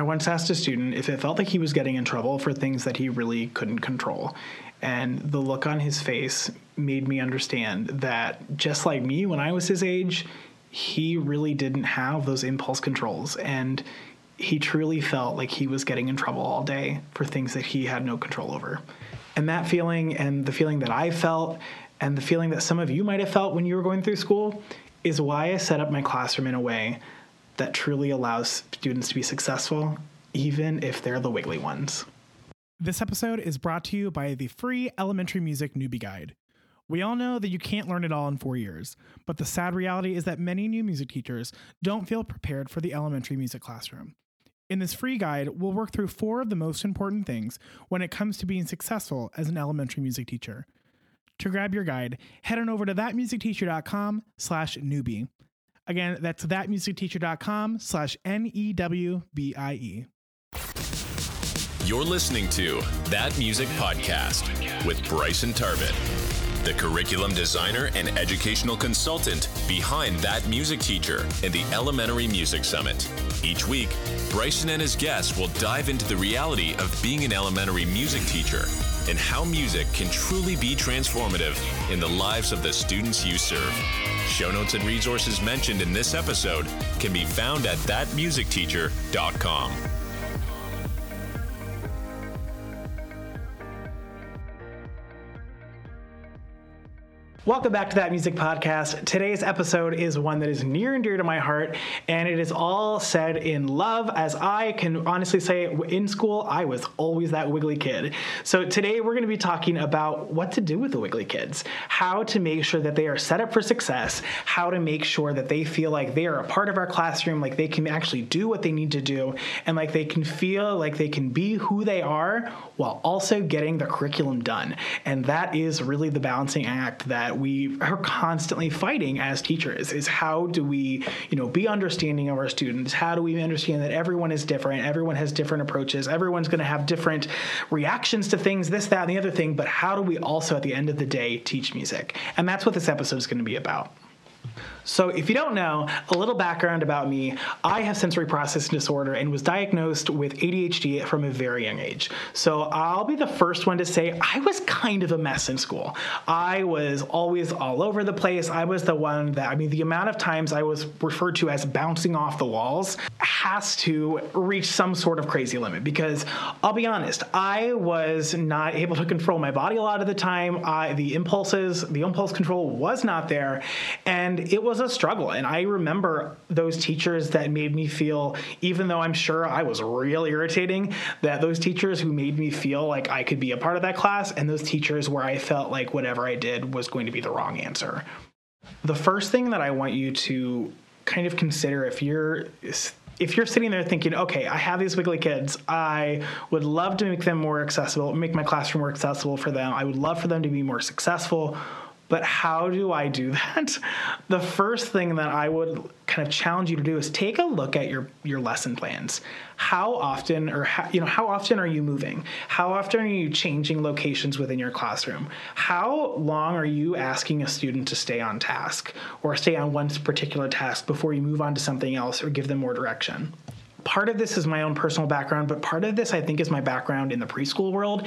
I once asked a student if it felt like he was getting in trouble for things that he really couldn't control. And the look on his face made me understand that just like me when I was his age, he really didn't have those impulse controls. And he truly felt like he was getting in trouble all day for things that he had no control over. And that feeling, and the feeling that I felt, and the feeling that some of you might have felt when you were going through school, is why I set up my classroom in a way that truly allows students to be successful, even if they're the wiggly ones. This episode is brought to you by the free Elementary Music Newbie Guide. We all know that you can't learn it all in four years, but the sad reality is that many new music teachers don't feel prepared for the elementary music classroom. In this free guide, we'll work through four of the most important things when it comes to being successful as an elementary music teacher. To grab your guide, head on over to thatmusicteacher.com slash newbie. Again, that's thatmusicteacher.com slash N-E-W-B-I-E. You're listening to That Music Podcast with Bryson Tarbett, the curriculum designer and educational consultant behind That Music Teacher and the Elementary Music Summit. Each week, Bryson and his guests will dive into the reality of being an elementary music teacher and how music can truly be transformative in the lives of the students you serve. Show notes and resources mentioned in this episode can be found at thatmusicteacher.com. Welcome back to That Music Podcast. Today's episode is one that is near and dear to my heart, and it is all said in love. As I can honestly say, in school, I was always that wiggly kid. So today we're going to be talking about what to do with the wiggly kids, how to make sure that they are set up for success, how to make sure that they feel like they are a part of our classroom, like they can actually do what they need to do, and like they can feel like they can be who they are while also getting the curriculum done. And that is really the balancing act that we are constantly fighting as teachers is how do we you know be understanding of our students? How do we understand that everyone is different? Everyone has different approaches. Everyone's going to have different reactions to things this that and the other thing but how do we also at the end of the day teach music? And that's what this episode is going to be about so, if you don't know, a little background about me I have sensory processing disorder and was diagnosed with ADHD from a very young age. So, I'll be the first one to say I was kind of a mess in school. I was always all over the place. I was the one that, I mean, the amount of times I was referred to as bouncing off the walls has to reach some sort of crazy limit because I'll be honest, I was not able to control my body a lot of the time. I, the impulses, the impulse control was not there. And it was was a struggle. And I remember those teachers that made me feel, even though I'm sure I was real irritating, that those teachers who made me feel like I could be a part of that class, and those teachers where I felt like whatever I did was going to be the wrong answer. The first thing that I want you to kind of consider if you're if you're sitting there thinking, okay, I have these wiggly kids, I would love to make them more accessible, make my classroom more accessible for them. I would love for them to be more successful. But how do I do that? The first thing that I would kind of challenge you to do is take a look at your your lesson plans. How often or how, you know how often are you moving? How often are you changing locations within your classroom? How long are you asking a student to stay on task or stay on one particular task before you move on to something else or give them more direction? part of this is my own personal background, but part of this I think is my background in the preschool world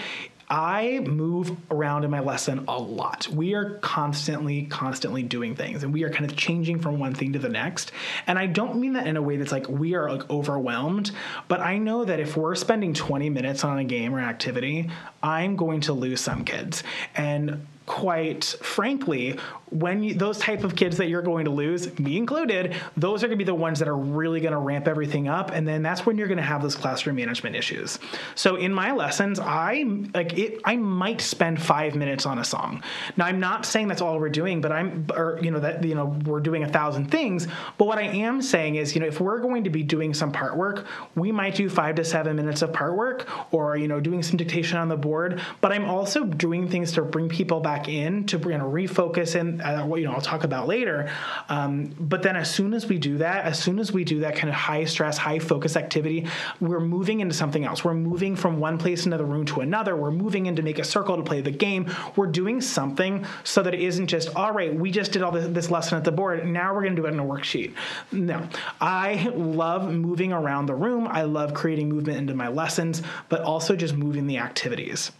I move around in my lesson a lot. We are constantly, constantly doing things and we are kind of changing from one thing to the next. And I don't mean that in a way that's like we are like overwhelmed, but I know that if we're spending 20 minutes on a game or activity, I'm going to lose some kids. And quite frankly, when you, those type of kids that you're going to lose, me included, those are going to be the ones that are really going to ramp everything up, and then that's when you're going to have those classroom management issues. So in my lessons, I like it. I might spend five minutes on a song. Now I'm not saying that's all we're doing, but I'm or you know that you know we're doing a thousand things. But what I am saying is, you know, if we're going to be doing some part work, we might do five to seven minutes of part work, or you know, doing some dictation on the board. But I'm also doing things to bring people back back in to kind of refocus and uh, what you know I'll talk about later. Um, but then as soon as we do that, as soon as we do that kind of high stress, high focus activity, we're moving into something else. We're moving from one place into the room to another. We're moving in to make a circle to play the game. We're doing something so that it isn't just all right. We just did all this, this lesson at the board. Now we're going to do it in a worksheet. No, I love moving around the room. I love creating movement into my lessons, but also just moving the activities.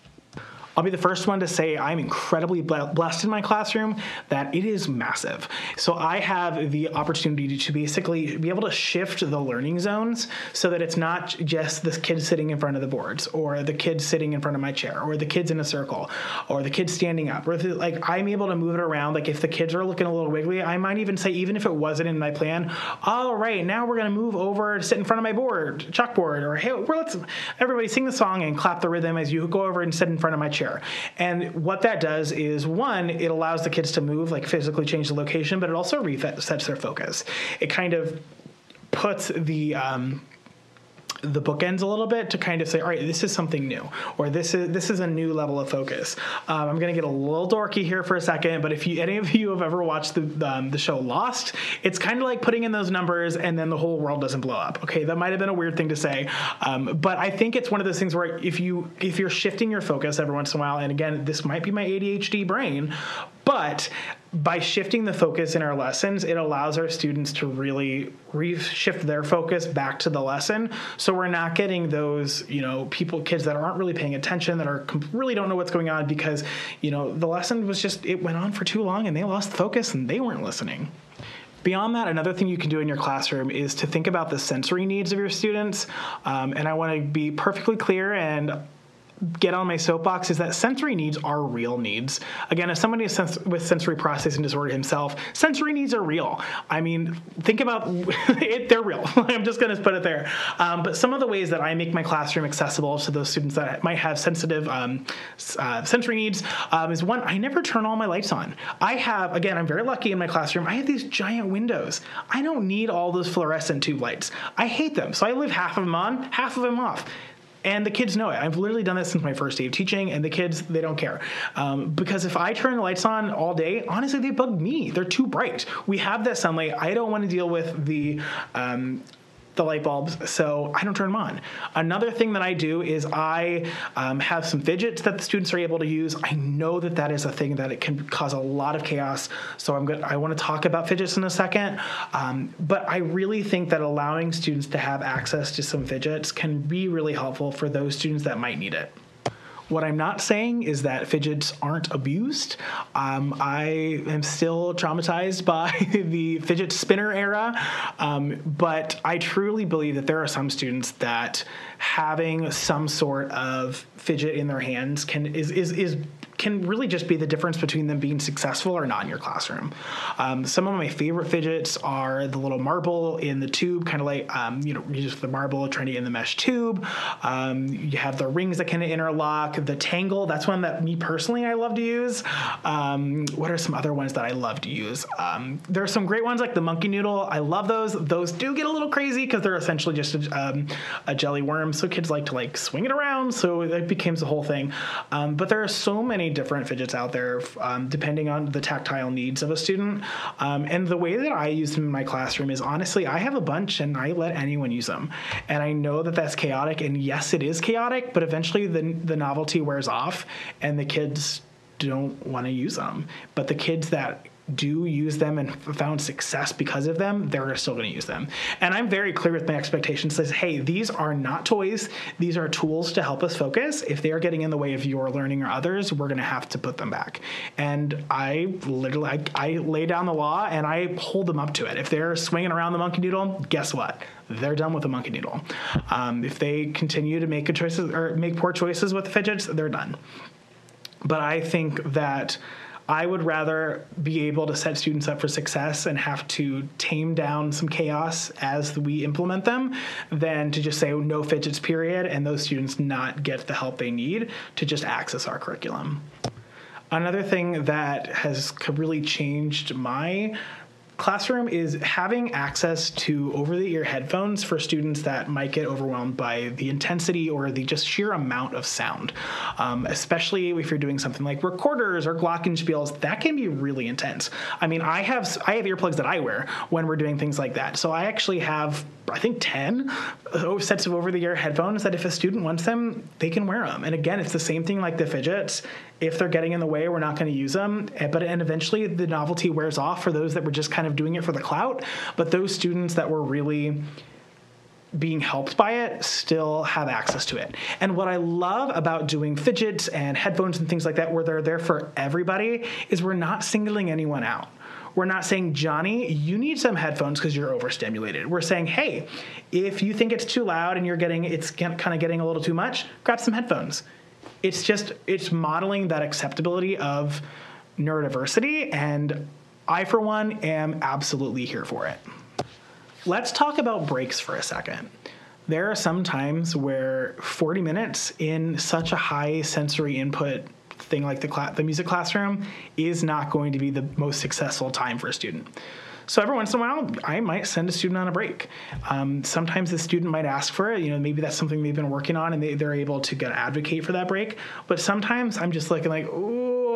I'll be the first one to say I'm incredibly blessed in my classroom that it is massive. So I have the opportunity to basically be able to shift the learning zones so that it's not just this kid sitting in front of the boards or the kid sitting in front of my chair or the kids in a circle or the kids standing up or the, like I'm able to move it around. Like if the kids are looking a little wiggly, I might even say even if it wasn't in my plan, all right, now we're going to move over sit in front of my board, chalkboard, or hey, let's everybody sing the song and clap the rhythm as you go over and sit in front of my chair chair. And what that does is one, it allows the kids to move, like physically change the location, but it also resets their focus. It kind of puts the um, the bookends a little bit to kind of say, all right, this is something new, or this is this is a new level of focus. Um, I'm going to get a little dorky here for a second, but if you any of you have ever watched the um, the show Lost, it's kind of like putting in those numbers and then the whole world doesn't blow up. Okay, that might have been a weird thing to say, um, but I think it's one of those things where if you if you're shifting your focus every once in a while, and again, this might be my ADHD brain, but by shifting the focus in our lessons, it allows our students to really shift their focus back to the lesson. So we're not getting those, you know, people, kids that aren't really paying attention, that are really don't know what's going on because, you know, the lesson was just, it went on for too long and they lost focus and they weren't listening. Beyond that, another thing you can do in your classroom is to think about the sensory needs of your students. Um, and I want to be perfectly clear and get on my soapbox is that sensory needs are real needs. Again, as somebody with sensory processing disorder himself, sensory needs are real. I mean, think about it, they're real. I'm just going to put it there. Um, but some of the ways that I make my classroom accessible to those students that might have sensitive um, uh, sensory needs um, is one, I never turn all my lights on. I have, again, I'm very lucky in my classroom, I have these giant windows. I don't need all those fluorescent tube lights. I hate them. So I leave half of them on, half of them off and the kids know it. I've literally done this since my first day of teaching, and the kids they don't care um, because if I turn the lights on all day, honestly, they bug me. They're too bright. We have that sunlight. I don't want to deal with the um, the light bulbs, so I don't turn them on. Another thing that I do is I um, have some fidgets that the students are able to use. I know that that is a thing that it can cause a lot of chaos, so I'm good. I want to talk about fidgets in a second, um, but I really think that allowing students to have access to some fidgets can be really helpful for those students that might need it. What I'm not saying is that fidgets aren't abused. Um, I am still traumatized by the fidget spinner era, um, but I truly believe that there are some students that having some sort of fidget in their hands can is is is can really just be the difference between them being successful or not in your classroom. Um, some of my favorite fidgets are the little marble in the tube, kind of like, um, you know, just the marble trying to get in the mesh tube. Um, you have the rings that kind of interlock, the tangle, that's one that me personally I love to use. Um, what are some other ones that I love to use? Um, there are some great ones like the monkey noodle. I love those. Those do get a little crazy because they're essentially just a, um, a, jelly worm. So kids like to like swing it around. So it becomes a whole thing. but there are so many many different fidgets out there um, depending on the tactile needs of a student. Um, and the way that I use them in my classroom is honestly, I have a bunch and I let anyone use them. And I know that that's chaotic. And yes, it is chaotic, but eventually the, the novelty wears off and the kids don't want to use them. But the kids that do use them and found success because of them, they're still going to use them. And I'm very clear with my expectations. Says, hey, these are not toys. These are tools to help us focus. If they are getting in the way of your learning or others, we're going to have to put them back. And I literally, I, I lay down the law and I hold them up to it. If they're swinging around the monkey noodle, guess what? They're done with the monkey noodle. Um, if they continue to make good choices or make poor choices with the fidgets, they're done. But I think that I would rather be able to set students up for success and have to tame down some chaos as we implement them than to just say oh, no fidgets period and those students not get the help they need to just access our curriculum. Another thing that has really changed my classroom is having access to over the ear headphones for students that might get overwhelmed by the intensity or the just sheer amount of sound. Um, especially if you're doing something like recorders or glockenspiels, that can be really intense. I mean, I have I have earplugs that I wear when we're doing things like that. So I actually have I think 10 sets of over the ear headphones that if a student wants them, they can wear them. And again, it's the same thing like the fidgets. If they're getting in the way, we're not going to use them. Eh, but and eventually the novelty wears off for those that were just kind of doing it for the clout. But those students that were really being helped by it still have access to it. And what I love about doing fidgets and headphones and things like that, where they're there for everybody, is we're not singling anyone out. We're not saying, Johnny, you need some headphones because you're overstimulated. We're saying, hey, if you think it's too loud and you're getting it's kind of getting a little too much, grab some headphones. It's just it's modeling that acceptability of neurodiversity, and I, for one, am absolutely here for it. Let's talk about breaks for a second. There are some times where 40 minutes in such a high sensory input thing like the, cl- the music classroom is not going to be the most successful time for a student. So every once in a while, I might send a student on a break. Um, sometimes the student might ask for it. You know, maybe that's something they've been working on, and they, they're able to get advocate for that break. But sometimes I'm just looking like,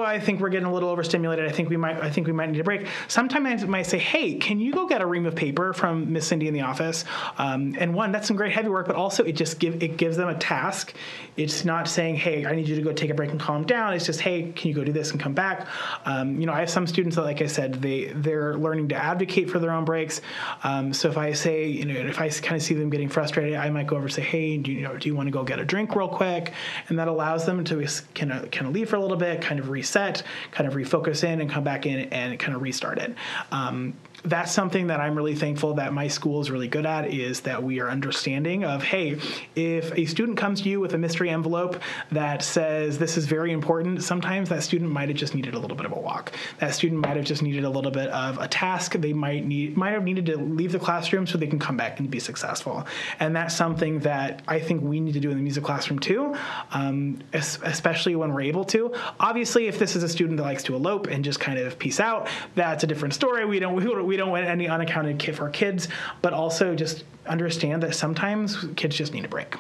I think we're getting a little overstimulated. I think we might I think we might need a break. Sometimes I might say, hey, can you go get a ream of paper from Miss Cindy in the office? Um, and one, that's some great heavy work, but also it just give it gives them a task. It's not saying, hey, I need you to go take a break and calm down. It's just, hey, can you go do this and come back? Um, you know, I have some students that, like I said, they they're learning to advocate for their own breaks. Um, so if I say, you know, if I kind of see them getting frustrated, I might go over and say, hey, do you, know, do you want to go get a drink real quick? And that allows them to kind of kind of leave for a little bit, kind of reset reset, kind of refocus in, and come back in and kind of restart it. Um, that's something that I'm really thankful that my school is really good at is that we are understanding of hey, if a student comes to you with a mystery envelope that says this is very important, sometimes that student might have just needed a little bit of a walk. That student might have just needed a little bit of a task. They might need might have needed to leave the classroom so they can come back and be successful. And that's something that I think we need to do in the music classroom too, um, especially when we're able to. Obviously, if this is a student that likes to elope and just kind of peace out, that's a different story. We don't we, we don't want any unaccounted kid for kids, but also just understand that sometimes kids just need a break.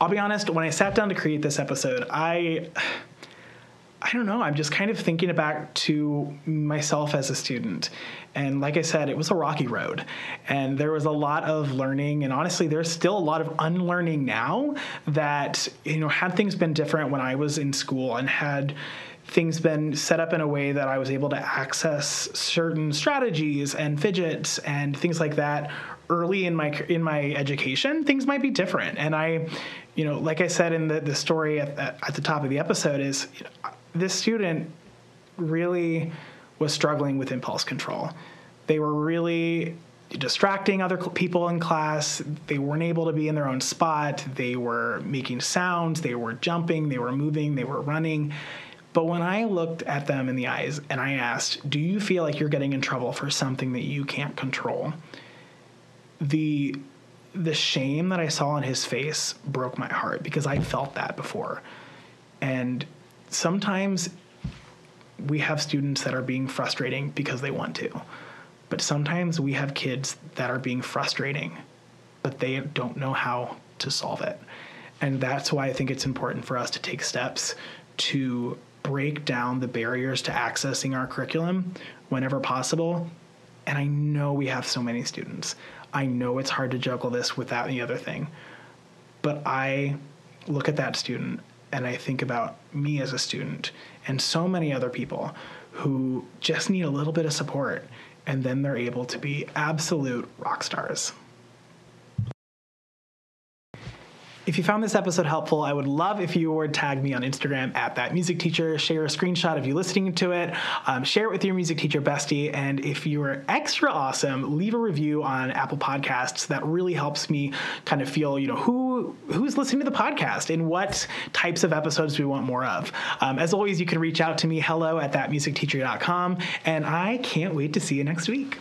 I'll be honest, when I sat down to create this episode, I I don't know, I'm just kind of thinking back to myself as a student. And like I said, it was a rocky road. And there was a lot of learning. And honestly, there's still a lot of unlearning now that, you know, had things been different when I was in school and had things been set up in a way that I was able to access certain strategies and fidgets and things like that early in my in my education, things might be different. And I, you know, like I said in the the story at, at the top of the episode, is you know, this student really was struggling with impulse control. They were really distracting other people in class. They weren't able to be in their own spot. They were making sounds. They were jumping. They were moving. They were running. But when I looked at them in the eyes and I asked, Do you feel like you're getting in trouble for something that you can't control? The the shame that I saw on his face broke my heart because I felt that before. And sometimes we have students that are being frustrating because they want to. But sometimes we have kids that are being frustrating, but they don't know how to solve it. And that's why I think it's important for us to take steps to break down the barriers to accessing our curriculum whenever possible. And I know we have so many students. I know it's hard to juggle this without the other thing. But I look at that student and I think about me as a student and so many other people who just need a little bit of support and then they're able to be absolute rock stars. If you found this episode helpful, I would love if you would tag me on Instagram at that music teacher, share a screenshot of you listening to it, um, share it with your music teacher bestie, and if you are extra awesome, leave a review on Apple Podcasts. That really helps me kind of feel, you know, who who's listening to the podcast and what types of episodes we want more of. Um, as always, you can reach out to me, hello at thatmusicteacher.com, and I can't wait to see you next week.